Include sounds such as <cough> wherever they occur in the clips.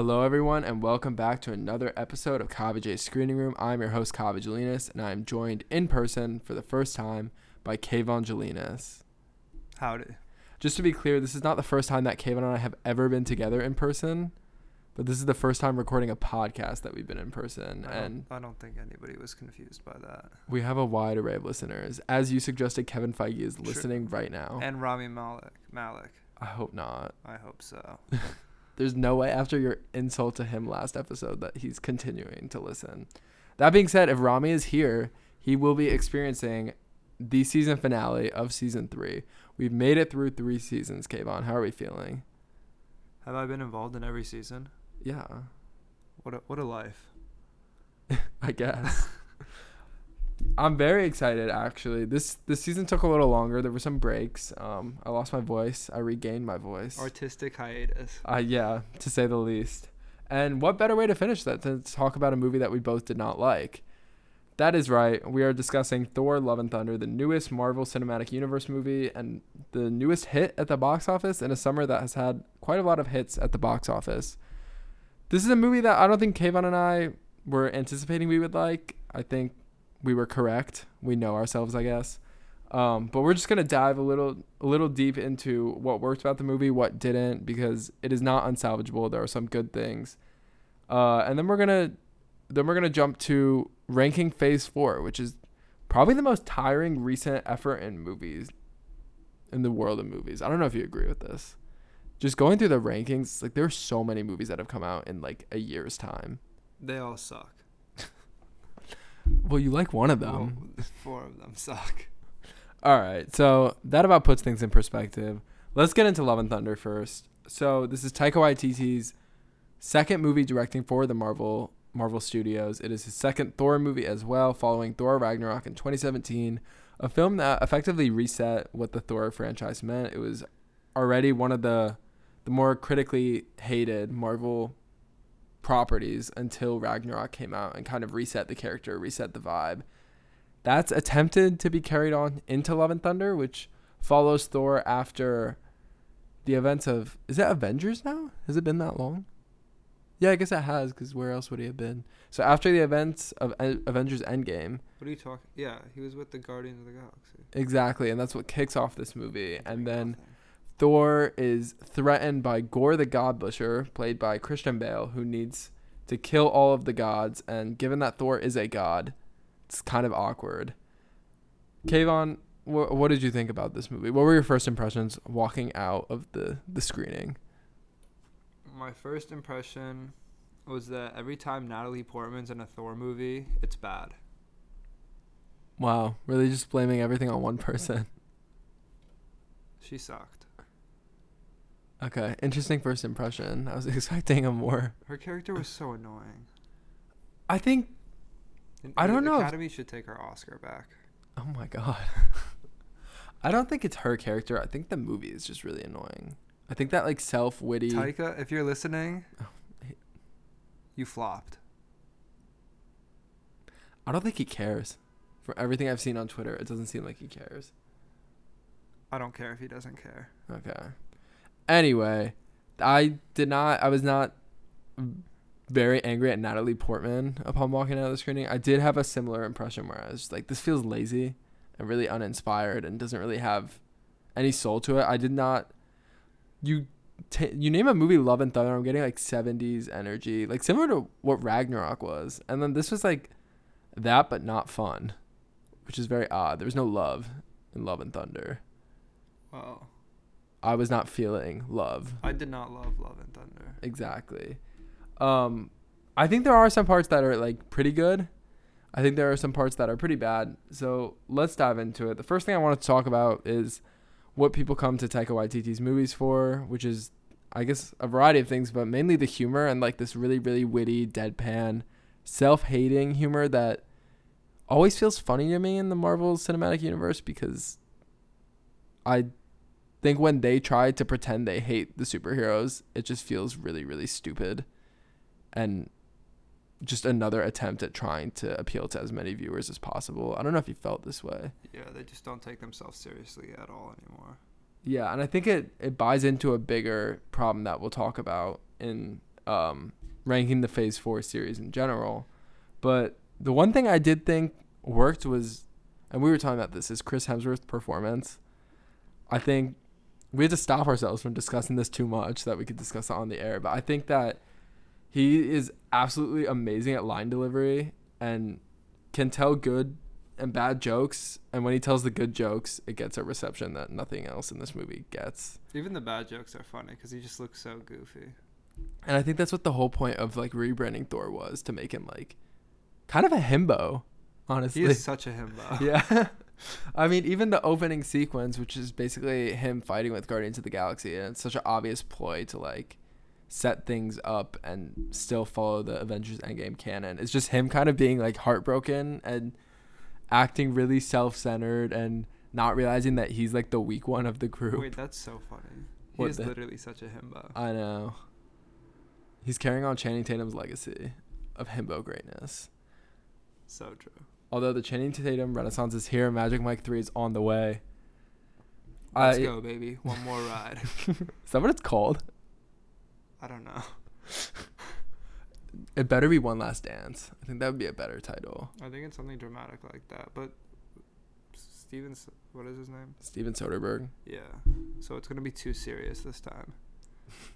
Hello, everyone, and welcome back to another episode of Kava J Screening Room. I'm your host, Kava Jelinas, and I'm joined in person for the first time by Kayvon Jelinas. Howdy. Just to be clear, this is not the first time that Kayvon and I have ever been together in person, but this is the first time recording a podcast that we've been in person, I and I don't think anybody was confused by that. we have a wide array of listeners. As you suggested, Kevin Feige is Sure. listening right now. And Rami Malek. Malik. I hope not. I hope so. <laughs> There's no way after your insult to him last episode that he's continuing to listen. That being said, if Rami is here, he will be experiencing the season finale of season three. We've made it through three seasons, Kayvon. How are we feeling? Have I been involved in every season? Yeah, What a, what a life. <laughs> I guess. <laughs> I'm very excited actually. This this season took a little longer. There were some breaks. Um, I lost my voice. I regained my voice. Artistic hiatus. Uh, yeah, to say the least. And what better way to finish that than to talk about a movie that we both did not like? That is right. We are discussing Thor: Love and Thunder, the newest Marvel Cinematic Universe movie and the newest hit at the box office in a summer that has had quite a lot of hits at the box office. This is a movie that I don't think Kayvon and I were anticipating we would like. I think we were correct. We know ourselves, I guess. Um, but we're just gonna dive a little a little deep into what worked about the movie, what didn't, because it is not unsalvageable. There are some good things, uh, and then we're gonna then we're gonna jump to ranking Phase Four, which is probably the most tiring recent effort in movies in the world of movies. I don't know if you agree with this. Just going through the rankings, like there are so many movies that have come out in like a year's time. They all suck. Well, you like one of them. Well, <laughs> four of them suck. All right, so that about puts things in perspective. Let's get into Love and Thunder first. So this is Taika Waititi's second movie directing for the Marvel Marvel Studios. It is his second Thor movie as well, following Thor Ragnarok in 2017, a film that effectively reset what the Thor franchise meant. It was already one of the the more critically hated Marvel properties until Ragnarok came out and kind of reset the character, reset the vibe that's attempted to be carried on into Love and Thunder, which follows Thor after the events of is that Avengers now? Has it been that long? Yeah, I guess it has, because where else would he have been? So after the events of En- Avengers Endgame, What are you talking? Yeah, he was with the Guardians of the Galaxy. exactly, and that's what kicks off this movie. And then Nothing. Thor is threatened by Gorr the God Butcher, played by Christian Bale, who needs to kill all of the gods. And given that Thor is a god, it's kind of awkward. Kayvon, wh- what did you think about this movie? What were your first impressions walking out of the, the screening? My first impression was that every time Natalie Portman's in a Thor movie, it's bad. Wow, really just blaming everything on one person. She sucked. Okay, interesting first impression. I was <laughs> expecting a more. Her character was so annoying. I think. And I don't know Academy should take her Oscar back. Oh my god. <laughs> I don't think it's her character. I think the movie is just really annoying. I think that like self witty. Taika, if you're listening, Oh, he- you flopped. I don't think he cares. For everything I've seen on Twitter, it doesn't seem like he cares. I don't care if he doesn't care. Okay. Anyway, I did not. I was not very angry at Natalie Portman upon walking out of the screening. I did have a similar impression where I was just like, this feels lazy and really uninspired and doesn't really have any soul to it. I did not. You. T- you name a movie Love and Thunder, I'm getting like 70s energy, like similar to what Ragnarok was. And then this was like that, but not fun, which is very odd. There was no love in Love and Thunder. Well, I was not feeling love. I did not love Love and Thunder. Exactly. Um, I think there are some parts that are like pretty good. I think there are some parts that are pretty bad. So let's dive into it. The first thing I want to talk about is what people come to Taika Waititi's movies for, which is, I guess, a variety of things, but mainly the humor and like this really, really witty, deadpan, self-hating humor that always feels funny to me in the Marvel Cinematic Universe because I think when they try to pretend they hate the superheroes, it just feels really, really stupid and just another attempt at trying to appeal to as many viewers as possible. I don't know if you felt this way. Yeah, they just don't take themselves seriously at all anymore. Yeah, and I think it, it buys into a bigger problem that we'll talk about in um, ranking the Phase Four series in general. But the one thing I did think worked was, and we were talking about this, is Chris Hemsworth's performance. I think we had to stop ourselves from discussing this too much so that we could discuss it on the air. But I think that he is absolutely amazing at line delivery and can tell good and bad jokes. And when he tells the good jokes, it gets a reception that nothing else in this movie gets. Even the bad jokes are funny because he just looks so goofy. And I think that's what the whole point of like rebranding Thor was to make him like kind of a himbo, honestly. He is such a himbo. <laughs> yeah. I mean, even the opening sequence, which is basically him fighting with Guardians of the Galaxy, and it's such an obvious ploy to like set things up and still follow the Avengers Endgame canon. It's just him kind of being like heartbroken and acting really self-centered and not realizing that he's like the weak one of the group. Wait, that's so funny. He What is the- literally such a himbo. I know. He's carrying on Channing Tatum's legacy of himbo greatness. So true. Although the Channing Tatum Renaissance is here, Magic Mike 3 is on the way. Let's I- go, baby. One more ride. <laughs> Is that what it's called? I don't know. It better be One Last Dance. I think that would be a better title. I think it's something dramatic like that. But Steven, what is his name? Steven Soderbergh. Yeah. So it's gonna be too serious this time.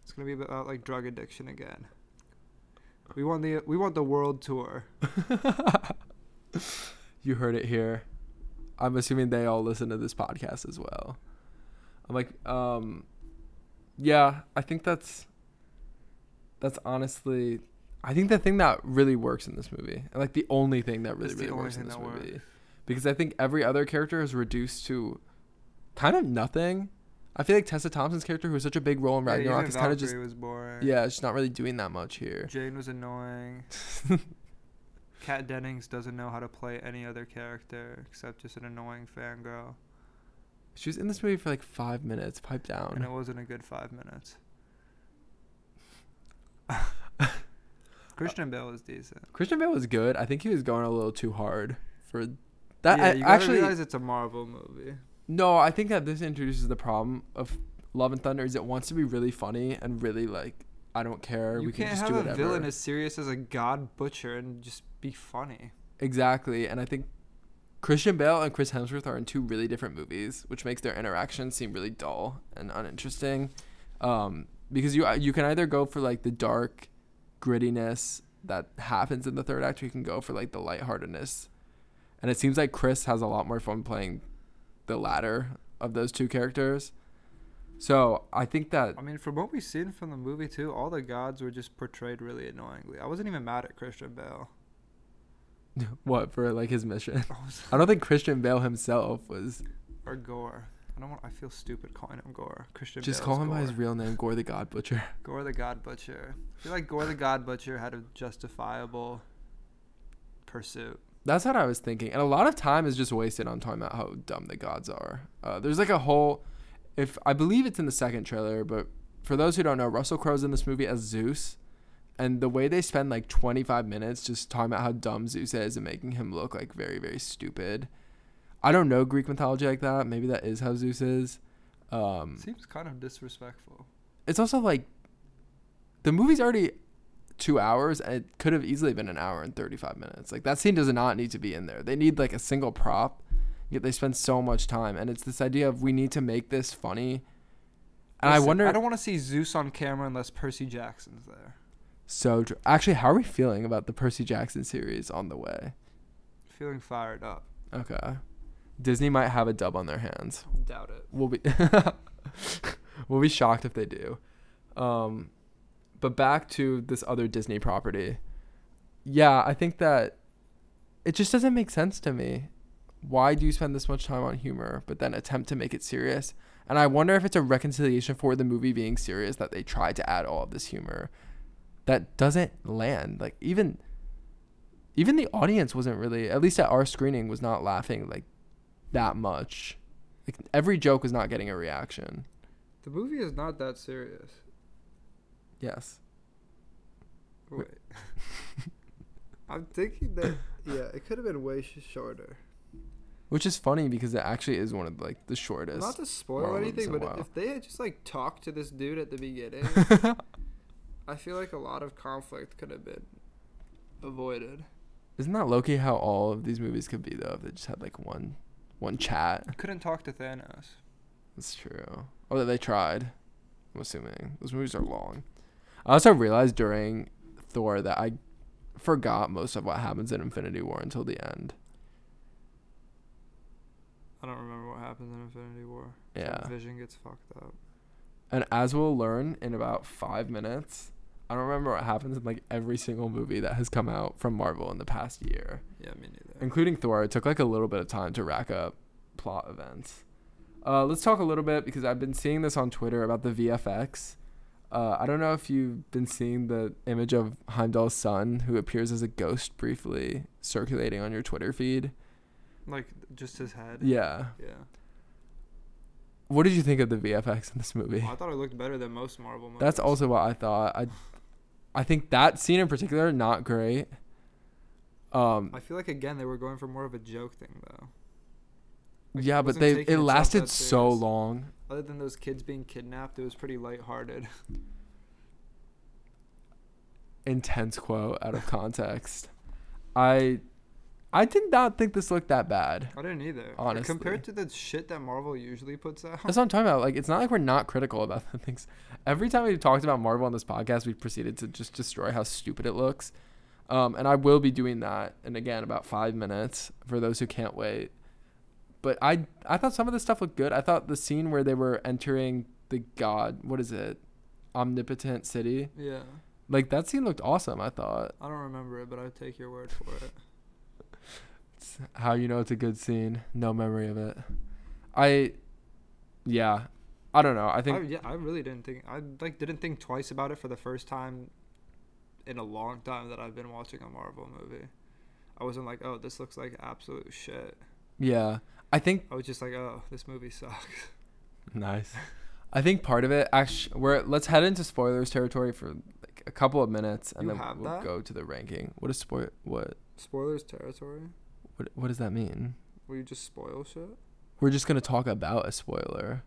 It's gonna be about like drug addiction again. We want the we want the world tour. <laughs> <laughs> you heard it here. I'm assuming they all listen to this podcast as well. I'm like, um, yeah, I think that's that's honestly, I think the thing that really works in this movie, and like the only thing that really really works in this movie, works. because I think every other character is reduced to kind of nothing. I feel like Tessa Thompson's character, who has such a big role in Ragnarok, even is kind of just yeah, she's not really doing that much here. Jane was annoying. <laughs> Kat Dennings doesn't know how to play any other character except just an annoying fangirl. She was in this movie for like five minutes. Pipe down. And it wasn't a good five minutes. <laughs> Christian Bale was decent. Christian Bale was good. I think he was going a little too hard for that. yeah, I, you gotta actually, realize it's a Marvel movie. no. I think that this introduces the problem of Love and Thunder is it wants to be really funny and really like I don't care. You we can can't just have do a villain as serious as a god butcher and just be funny. exactly, and I think Christian Bale and Chris Hemsworth are in two really different movies, which makes their interactions seem really dull and uninteresting. Um, because you you can either go for like the dark grittiness that happens in the third act, or you can go for like the lightheartedness. And it seems like Chris has a lot more fun playing the latter of those two characters. So I think that I mean, from what we've seen from the movie too, all the gods were just portrayed really annoyingly. I wasn't even mad at Christian Bale. <laughs> what for like his mission. <laughs> I don't think Christian Bale himself was or Gorr. I don't want. I feel stupid calling him Gorr. Christian. just Bale's call him by his real name, Gorr the God Butcher. <laughs> Gorr the God Butcher. I feel like Gorr the God Butcher had a justifiable pursuit. That's what I was thinking. And a lot of time is just wasted on talking about how dumb the gods are. Uh, there's like a whole, if I believe it's in the second trailer, but for those who don't know, Russell Crowe's in this movie as Zeus, and the way they spend like 25 minutes just talking about how dumb Zeus is and making him look like very very stupid. I don't know Greek mythology like that. Maybe that is how Zeus is. Um, Seems kind of disrespectful. it's also like the movie's already two hours and it could have easily been an hour and 35 minutes like that scene does not need to be in there they need like a single prop yet they spend so much time and it's this idea of we need to make this funny and i wonder I don't want to see Zeus on camera unless Percy Jackson's there. so dr- actually how are we feeling about the percy jackson series on the way Feeling fired up. okay disney might have a dub on their hands Doubt it. we'll be <laughs> we'll be shocked if they do. Um, but back to this other Disney property. Yeah, I think that it just doesn't make sense to me. Why do you spend this much time on humor but then attempt to make it serious? And I wonder if it's a reconciliation for the movie being serious that they tried to add all of this humor that doesn't land. Like even even the audience wasn't really at least at our screening was not laughing like that much. Like every joke was not getting a reaction. The movie is not that serious. Yes. Wait. <laughs> I'm thinking that yeah, it could have been way shorter. Which is funny because it actually is one of like the shortest. Not to spoil anything, movies in a but while. if they had just like talked to this dude at the beginning, <laughs> I feel like a lot of conflict could have been avoided. Isn't that Loki how all of these movies could be though? If they just had like one, one chat. I couldn't talk to Thanos. That's true. Oh, they tried. I'm assuming those movies are long. I also realized during Thor that I forgot most of what happens in Infinity War until the end. I don't remember what happens in Infinity War. Yeah. Vision gets fucked up. And as we'll learn in about five minutes, I don't remember what happens in like every single movie that has come out from Marvel in the past year, Yeah, me neither. including Thor. It took like a little bit of time to rack up plot events. Uh, let's talk a little bit because I've been seeing this on Twitter about the VFX. Uh, I don't know if you've been seeing the image of Heimdall's son, who appears as a ghost briefly circulating on your Twitter feed. Like just his head. Yeah. Yeah. What did you think of the VFX in this movie? Well, I thought it looked better than most Marvel movies. That's also what I thought. I, I think that scene in particular not great. Um, I feel like again they were going for more of a joke thing though. Like, yeah, but they it lasted so long. Other than those kids being kidnapped, it was pretty lighthearted. <laughs> Intense quote out of context. I, I did not think this looked that bad. I didn't either. Honestly. compared to the shit that Marvel usually puts out. That's what I'm talking about. Like, it's not like we're not critical about the <laughs> things. Every time we've talked about Marvel on this podcast, we've proceeded to just destroy how stupid it looks. Um, and I will be doing that. And again, about five minutes for those who can't wait. But I, I thought some of this stuff looked good. I thought the scene where they were entering the god, what is it, omnipotent city, Yeah. like that scene looked awesome. I thought. I don't remember it, but I would take your word for it. How you know it's a good scene. No memory of it. I, yeah, I don't know. I I, think yeah, I really didn't think. I like didn't think twice about it for the first time in a long time that I've been watching a Marvel movie. I wasn't like, oh, this looks like absolute shit. yeah. I think I was just like, oh, this movie sucks. <laughs> Nice. I think part of it actually we're let's head into spoilers territory for like a couple of minutes and You then we'll that? go to the ranking. What is spoil what Spoilers territory. What what does that mean? Will you just spoil shit? We're just going to talk about a spoiler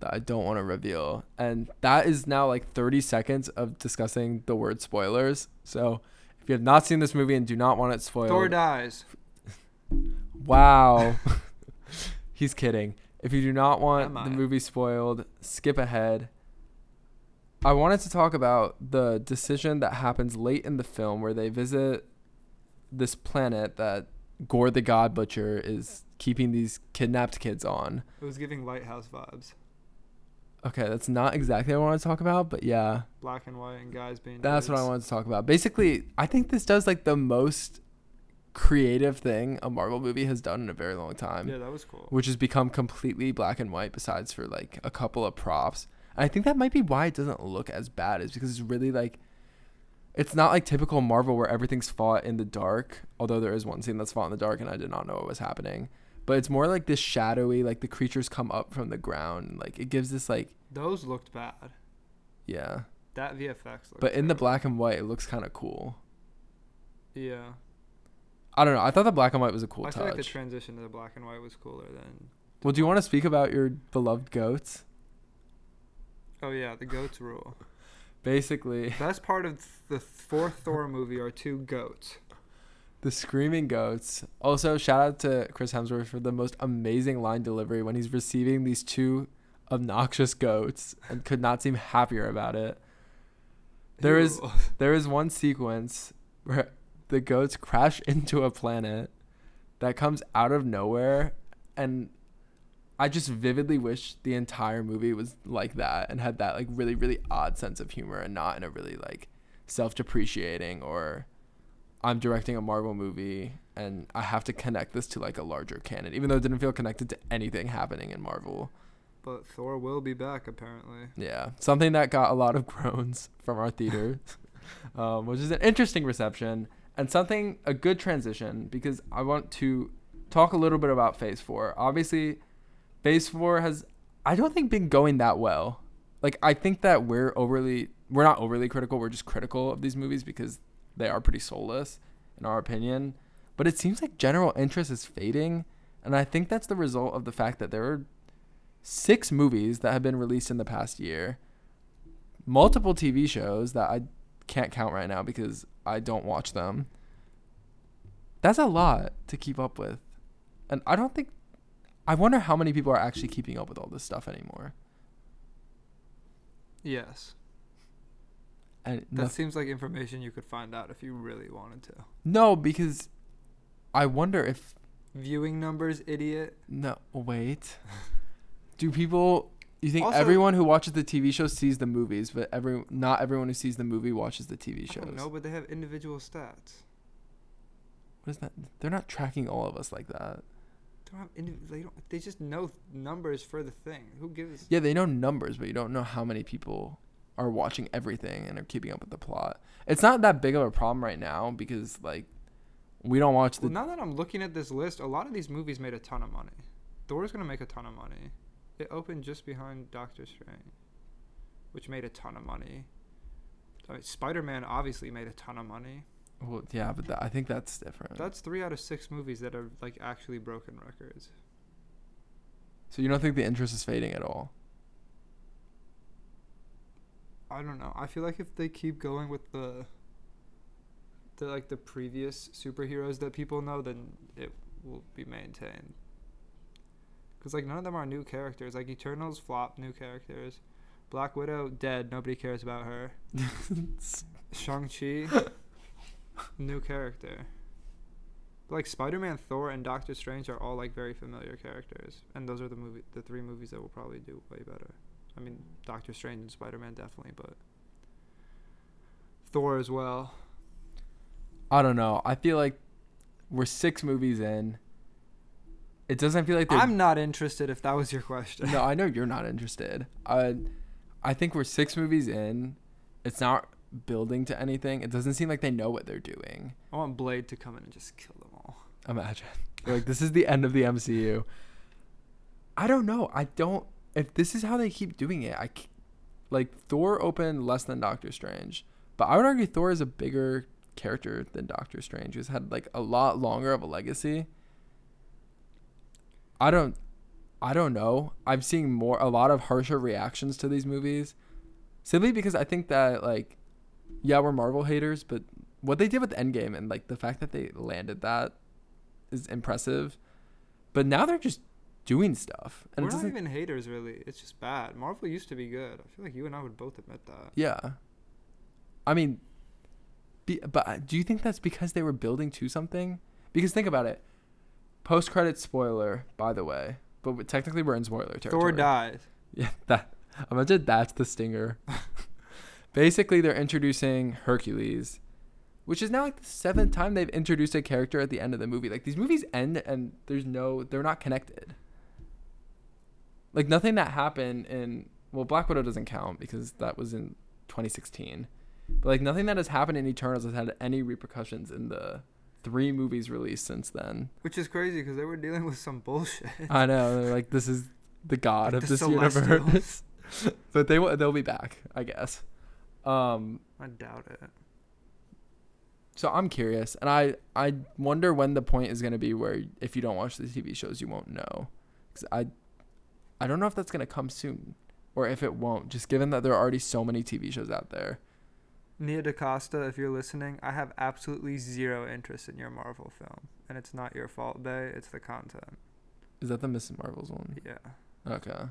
that I don't want to reveal. And that is now like 30 seconds of discussing the word spoilers. So, if you have not seen this movie and do not want it spoiled, Thor dies. <laughs> Wow. <laughs> He's kidding. If you do not want the movie spoiled, skip ahead. I wanted to talk about the decision that happens late in the film where they visit this planet that Gorr the God Butcher is keeping these kidnapped kids on. It was giving Lighthouse vibes. Okay, that's not exactly what I want to talk about, but yeah, Black and white and guys being. that's what I wanted to talk about. Basically, I think this does like the most creative thing a Marvel movie has done in a very long time. Yeah, that was cool. which has become completely black and white besides for like a couple of props. And I think that might be why it doesn't look as bad is because it's really like it's not like typical Marvel where everything's fought in the dark, although there is one scene that's fought in the dark and I did not know what was happening. But it's more like this shadowy, like the creatures come up from the ground. Like it gives this like Those looked bad. yeah. That VFX looked. But in the black and white it looks kinda cool. Yeah. I don't know. I thought the black and white was a cool I feel like the transition to the black and white was cooler than. well, do you want to speak about your beloved goats? Oh yeah, the goats rule. Basically, <laughs> Best part of the fourth Thor movie are two goats. The screaming goats. Also, shout out to Chris Hemsworth for the most amazing line delivery when he's receiving these two obnoxious goats and could not seem happier about it. There is-. <laughs> There is one sequence where the goats crash <laughs> into a planet that comes out of nowhere and I just vividly wish the entire movie was like that and had that like really really odd sense of humor and not in a really like self-depreciating or I'm directing a Marvel movie and I have to connect this to like a larger canon even though it didn't feel connected to anything happening in Marvel. But Thor will be back apparently. Yeah, something that got a lot of groans from our theater, <laughs> um, which is an interesting reception and something a good transition because I want to talk a little bit about Phase Four. Obviously, Phase Four has I don't think been going that well. Like I think that we're overly we're not overly critical. We're just critical of these movies because they are pretty soulless in our opinion. But it seems like general interest is fading, and I think that's the result of the fact that there are six movies that have been released in the past year multiple TV shows that I can't count right now because I don't watch them. That's a lot to keep up with. And I don't think I wonder how many people are actually keeping up with all this stuff anymore. Yes. And That no, seems like information you could find out if you really wanted to. no, because I wonder if Viewing numbers, idiot. no wait. <laughs> Do people you think Also- everyone who watches the TV show sees the movies, but every not everyone who sees the movie watches the TV shows? don't but they have individual stats. What is that? They're not tracking all of us like that. They don't have indiv- they don't. They just know numbers for the thing. Who gives? Yeah, they know numbers, but you don't know how many people are watching everything and are keeping up with the plot. It's not that big of a problem right now because like we don't watch the Well, now that I'm looking at this list, a lot of these movies made a ton of money. Thor's gonna make a ton of money. It opened just behind Doctor Strange, which made a ton of money. I mean, Spider-Man obviously made a ton of money. Well, yeah, but that, I think that's different. That's three out of six movies that are like actually broken records. so you don't think the interest is fading at all? I don't know. I feel like if they keep going with the the like the previous superheroes that people know, then it will be maintained. Cause like none of them are new characters. Like Eternals flop new characters. Black Widow dead. Nobody cares about her. <laughs> Shang Chi <laughs> new character. Like Spider Man, Thor, and Doctor Strange are all like very familiar characters, and those are the movie the three movies that will probably do way better. I mean, Doctor Strange and Spider Man definitely, but Thor as well. I don't know. I feel like we're six movies in. It doesn't feel like I'm not interested if that was your question. no, I know you're not interested. I, I think we're six movies in. It's not building to anything. It doesn't seem like they know what they're doing. I want Blade to come in and just kill them all. Imagine. like this is the end of the MCU. I don't know. I don't. If this is how they keep doing it, I like Thor opened less than Doctor Strange, but I would argue Thor is a bigger character than Doctor Strange, who's had like a lot longer of a legacy. I don't. I don't know. I'm seeing more a lot of harsher reactions to these movies, simply because I think that like, yeah, we're Marvel haters, but what they did with Endgame and like the fact that they landed that is impressive. But now they're just doing stuff, and We're not even haters, really. It's just bad. Marvel used to be good. I feel like you and I would both admit that. yeah. I mean, be, but uh, do you think that's because they were building to something? Because think about it. Post credit spoiler, by the way, but technically we're in spoiler territory. Thor died. <laughs> Yeah, that. Imagine that's the stinger. <laughs> Basically, they're introducing Hercules, which is now like the seventh time they've introduced a character at the end of the movie. Like these movies end and there's no, they're not connected. Like nothing that happened in well, Black Widow doesn't count because that was in 2016. But like nothing that has happened in Eternals has had any repercussions in the three movies released since then. Which is crazy because they were dealing with some bullshit. I know. They're like, this is the god Like of the this universe. <laughs> But they will. They'll be back, I guess. Um. I doubt it. So I'm curious, and I I wonder when the point is gonna be where if you don't watch the TV shows, you won't know. Cause I, I don't know if that's gonna come soon, or if it won't. Just given that there are already so many TV shows out there. Nia DaCosta, if you're listening, I have absolutely zero interest in your Marvel film. And it's not your fault, Bay. It's the content. Is that the Mrs. Marvels one? Yeah. Okay.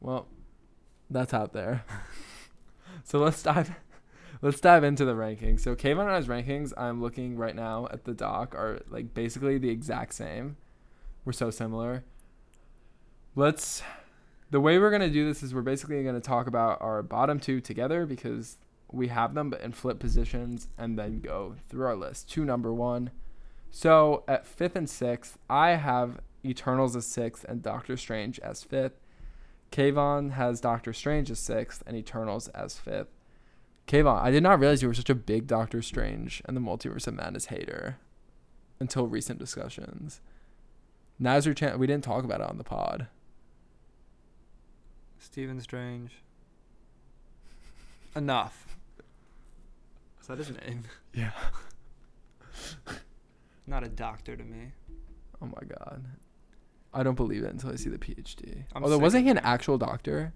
Well, that's out there. <laughs> so let's dive <laughs> let's dive into the rankings. So Kayvon and I's rankings, I'm looking right now at the doc are like basically the exact same. We're so similar. Let's the way we're gonna do this is we're basically gonna talk about our bottom two together because we have them but in flip positions and then go through our list to number one. So at fifth and sixth, I have Eternals as sixth and Doctor Strange as fifth. Kayvon has Doctor Strange as sixth and Eternals as fifth. Kayvon, I did not realize you were such a big Doctor Strange and the Multiverse of Madness hater until recent discussions. Now's your chance. We didn't talk about it on the pod. Stephen Strange. Enough. Is that his name? Yeah. <laughs> Not a doctor to me. Oh my god. I don't believe it until I see the PhD. I'm Although wasn't he an actual doctor?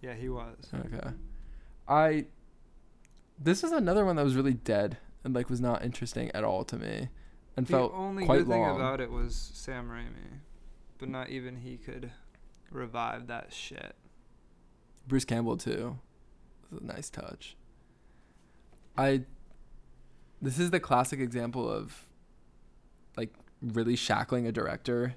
Yeah, he was. Okay. I this is another one that was really dead and like was not interesting at all to me and the felt only quite good thing about it was Sam Raimi, but not even he could revive that shit. Bruce Campbell too. A nice touch. I this is the classic example of like really shackling a director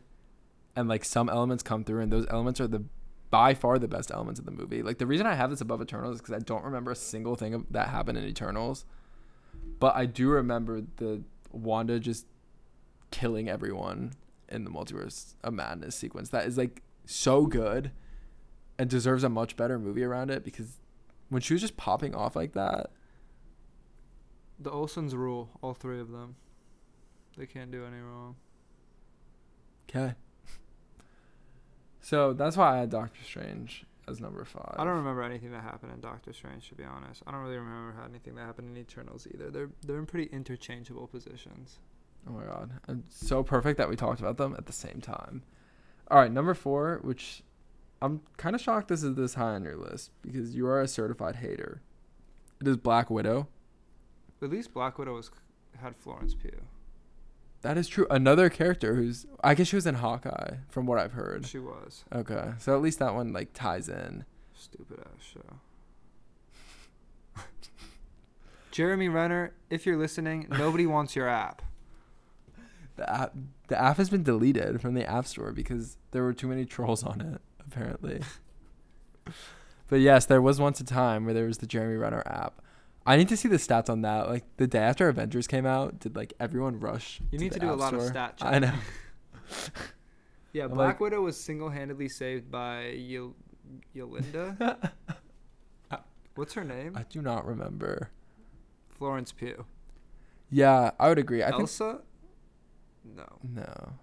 and like some elements come through and those elements are the by far the best elements of the movie. Like the reason I have this above Eternals is because I don't remember a single thing of, that happened in Eternals, but I do remember the Wanda just killing everyone in the multiverse of madness sequence. That is like so good and deserves a much better movie around it because when she was just popping off like that, The Olsens rule, all three of them. They can't do any wrong. okay. So that's why I had Doctor Strange as number five. I don't remember anything that happened in Doctor Strange, to be honest. I don't really remember how anything that happened in Eternals either. They're they're in pretty interchangeable positions. Oh my god. And so perfect that we talked about them at the same time. All right, number four, which I'm kind of shocked this is this high on your list because you are a certified hater. It is Black Widow. At least Black Widow was had Florence Pugh. That is true. Another character who's I guess she was in Hawkeye from what I've heard. She was Okay, so at least that one like ties in. stupid ass show. <laughs> Jeremy Renner, if you're listening, nobody wants your app. The app, the app has been deleted from the App Store because there were too many trolls on it, apparently. <laughs> but yes, there was once a time where there was the Jeremy Renner app. I need to see the stats on that. Like the day after Avengers came out, did like everyone rush? You need the to do a App lot of stat. stat I know. <laughs> Yeah, Black like- Widow was single-handedly saved by Yolinda. <laughs> What's her name? I do not remember. Florence Pugh. Yeah, I would agree. I think Elsa? No, no.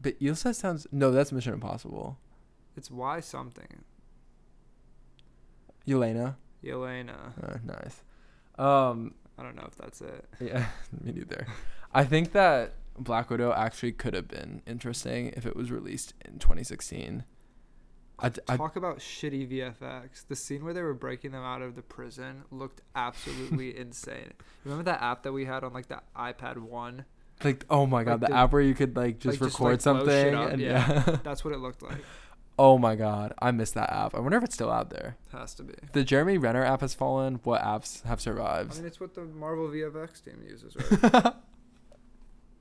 But Ilsa sounds no. That's Mission Impossible. it's Y something. Yelena. Yelena. Uh, nice. Um, I don't know if that's it. Yeah, <laughs> me neither. I think that Black Widow actually could have been interesting if it was released in 2016. I, I, Talk about shitty VFX. The scene where they were breaking them out of the prison looked absolutely <laughs> insane. Remember that app that we had on like the iPad 1? like, oh my god, Like the, the- app where you could like just like, just, record like, something up, and yeah. yeah. <laughs> That's what it looked like. Oh my god, I miss that app. I wonder if it's still out there. It has to be. The Jeremy Renner app has fallen. What apps have survived? I mean, it's what the Marvel VFX team uses, right?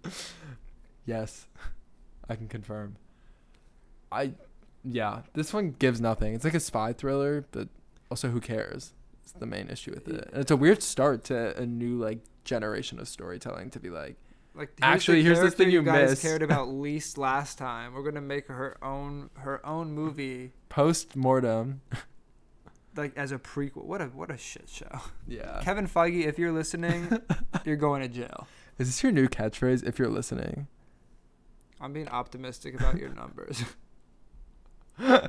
<laughs> yes, I can confirm. I, yeah, this one gives nothing. It's like a spy thriller, but also who cares? It's the main issue with it. And it's a weird start to a new like generation of storytelling to be like, Like Actually, the here's the thing you guys missed. cared <laughs> about least last time. We're gonna make her own her own movie post mortem. like as a prequel. What a what a shit show. Yeah. Kevin Feige, if you're listening, <laughs> you're going to jail. Is this your new catchphrase? If you're listening. I'm being optimistic about your numbers. <laughs>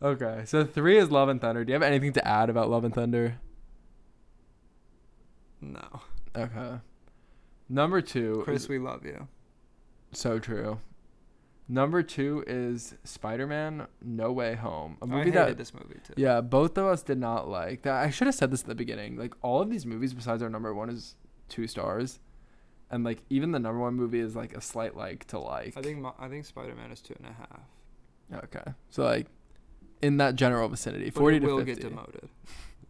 Okay, so three is Love and Thunder. Do you have anything to add about Love and Thunder? No, Okay. Number two. Chris, is- we love you. so true. Number two is Spider Man No Way Home. A oh, I movie hated that this movie too. Yeah, both of us did not like that. I should have said this at the beginning. Like all of these movies besides our number one is two stars. And like even the number one movie is like a slight like to like. I think I think Spider Man is two and a half. Okay. So like in that general vicinity. But Forty it to will fifty. get demoted.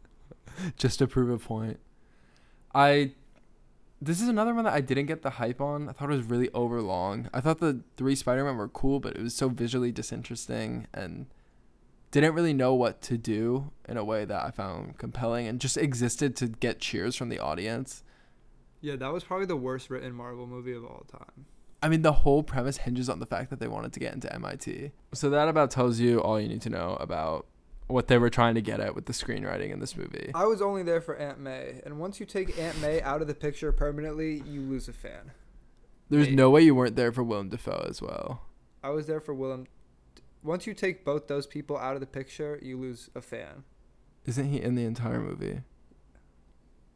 <laughs> just to prove a point. I this is another one that I didn't get the hype on. I thought it was really overlong. I thought the three Spider-Man were cool, but it was so visually disinteresting and didn't really know what to do in a way that I found compelling and just existed to get cheers from the audience. Yeah, that was probably the worst written Marvel movie of all time. I mean, the whole premise hinges on the fact that they wanted to get into MIT. So that about tells you all you need to know about what they were trying to get at with the screenwriting in this movie. I was only there for Aunt May, and once you take Aunt May out of the picture permanently, you lose a fan. There's Hey. no way you weren't there for Willem Dafoe as well. I was there for Willem. Once you take both those people out of the picture, you lose a fan. Isn't he in the entire movie?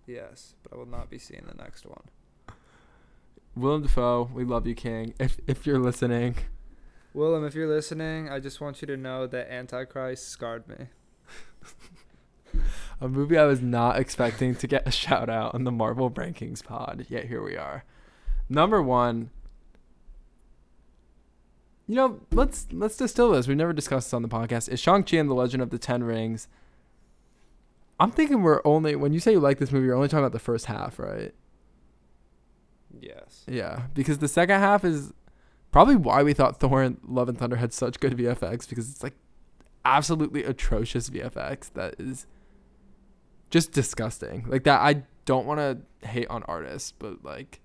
Yes, but I will not be seeing the next one. Willem Dafoe, we love you, King. If if you're listening, Willem, if you're listening, I just want you to know that Antichrist scarred me. <laughs> a movie I was not expecting to get a shout out on the Marvel Rankings pod. Yet here we are. Number one. You know, let's let's distill this. We've never discussed this on the podcast. Is Shang Chi and the Legend of the Ten Rings? I'm thinking we're only when you say you like this movie, you're only talking about the first half, right? Yes. Yeah, because the second half is probably why we thought Thor and Love and Thunder had such good VFX because it's like absolutely atrocious VFX that is just disgusting. Like that I don't want to hate on artists, but like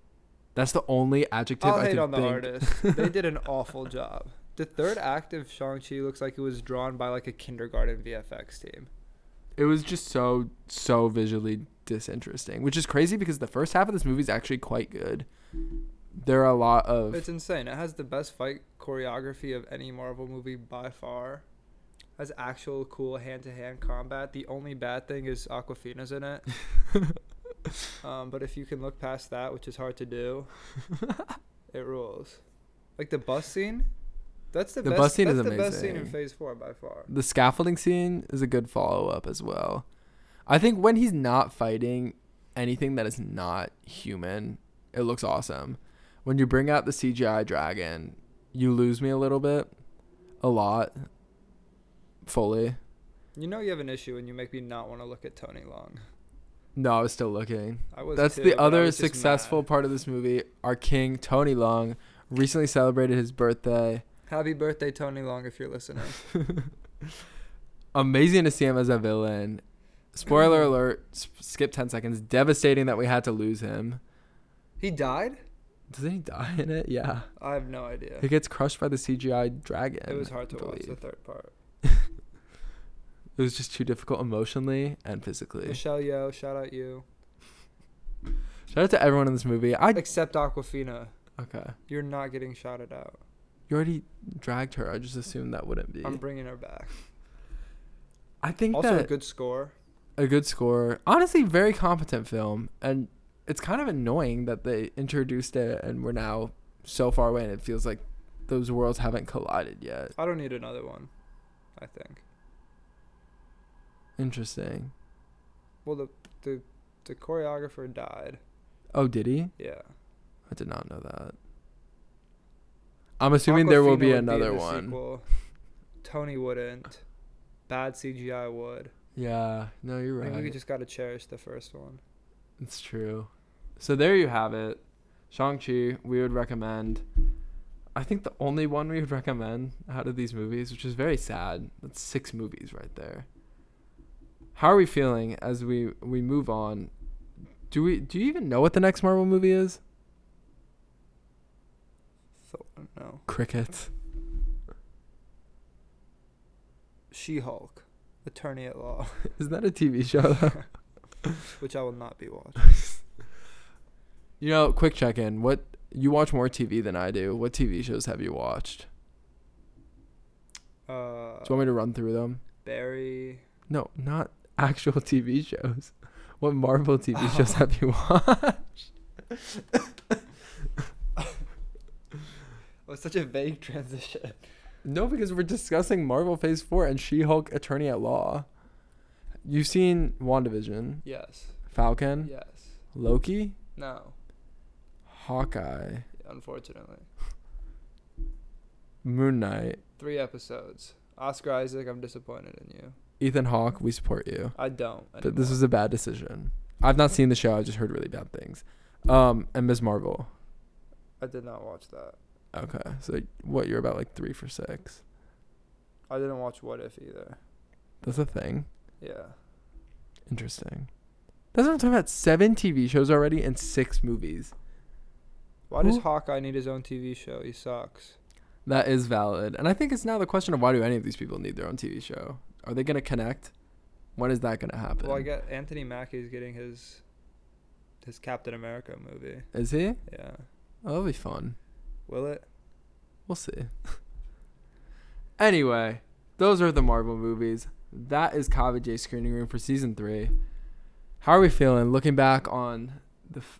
that's the only adjective I'll I hate on the think. artist. <laughs> they did an awful job. The third act of Shang-Chi looks like it was drawn by like a kindergarten VFX team. It was just so so visually disinteresting, which is crazy because the first half of this movie is actually quite good. There are a lot of It's insane. It has the best fight choreography of any Marvel movie by far. Has actual cool hand-to-hand combat. The only bad thing is Awkwafina's in it. <laughs> um, but if you can look past that, which is hard to do, <laughs> it rules. Like the bus scene, that's the, The best. bus scene that's is the best scene in. Phase Four by far. the scaffolding scene is a good follow up as well. I think when he's not fighting anything that is not human, it looks awesome. When you bring out the CGI dragon, you lose me a little bit, a lot, fully. You know you have an issue when you make me not want to look at Tony Leung. No, I was still looking. I was. That's too, the other successful part of this movie. Our king Tony Leung recently celebrated his birthday. Happy birthday, Tony Leung, if you're listening. <laughs> Amazing to see him as a villain. Spoiler <clears throat> alert, skip 10 seconds. Devastating that we had to lose him. he died. Doesn't he die in it? Yeah. I have no idea. He gets crushed by the CGI dragon. It was hard to watch the third part. <laughs> It was just too difficult emotionally and physically. Michelle Yeoh, shout out you. Shout out to everyone in this movie. I Except Awkwafina, okay. you're not getting shouted out. You already dragged her. I just assumed that wouldn't be. I'm bringing her back. I think Also, a good score. a good score. Honestly, very competent film, and it's kind of annoying that they introduced it and we're now so far away, and it feels like those worlds haven't collided yet. I don't need another one. I think. Interesting. Well, the the the choreographer died. Oh, did he? Yeah. I did not know that. I'm assuming there will be another the one. sequel. Tony wouldn't. Bad CGI would. Yeah, no, you're right. I think we just gotta cherish the first one. It's true. So there you have it. Shang-Chi, we would recommend. I think the only one we would recommend out of these movies, which is very sad. That's six movies right there. How are we feeling as we we move on? Do we do you even know what the next Marvel movie is? So no. Crickets. She-Hulk, Attorney at Law, <laughs> Is that a TV show? <laughs> which I will not be watching. <laughs> you know, quick check in. What you watch more TV than I do. What TV shows have you watched? Uh, Do you want me to run through them? Barry. No, not <laughs> actual TV shows. What Marvel TV <laughs> shows have you watched? Oh, such a vague transition. No, because we're discussing Marvel Phase 4 and She Hulk Attorney at Law. You've seen WandaVision, Yes. Falcon, Yes. Loki, No. Hawkeye, Unfortunately. Moon Knight, Three episodes. Oscar Isaac, I'm disappointed in you. Ethan Hawke, we support you. I don't. But this anymore. was a bad decision. I've not seen the show, I just heard really bad things. Um, and Ms. Marvel. I did not watch that. Okay, so what, you're about like three for six. I didn't watch What If either. That's a thing. Yeah. Interesting. That's what I'm talking about. Seven TV shows already and six movies. Why does Who- Hawkeye need his own TV show? He sucks. That is valid. And I think it's now the question of why do any of these people need their own TV show? Are they going to connect? When is that going to happen? Well, I get Anthony Mackie's getting his his Captain America movie. Is he? Yeah. Oh, that'll be fun. Will it? We'll see. <laughs> anyway, those are the Marvel movies. That is Kava J Screening Room for season three. How are we feeling looking back on the f-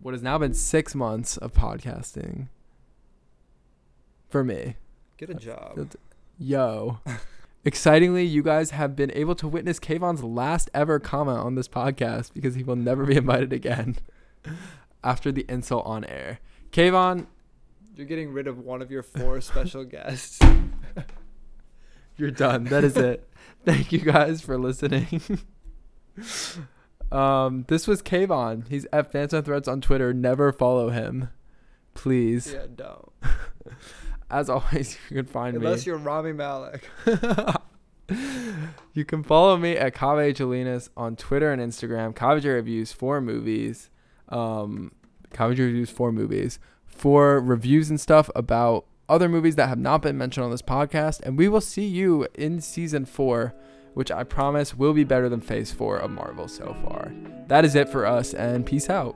what has now been six months of podcasting? For me, Get a job. yo, <laughs> Excitingly, you guys have been able to witness Kayvon's last ever comment on this podcast because he will never be invited again <laughs> after the insult on air. Kayvon, You're getting rid of one of your four <laughs> special guests. You're done. That is it. <laughs> Thank you guys for listening. <laughs> um, this was Kayvon. He's at Phantom Threads on Twitter. Never follow him, please. yeah, don't. <laughs> As always, you can find me. Unless you're Rami Malek. you can follow me at Kave Jalinas on Twitter and Instagram. Kave reviews for movies. Um, Kave reviews for movies for reviews and stuff about other movies that have not been mentioned on this podcast. And we will see you in season four, which I promise will be better than Phase Four of Marvel so far. That is it for us, and peace out.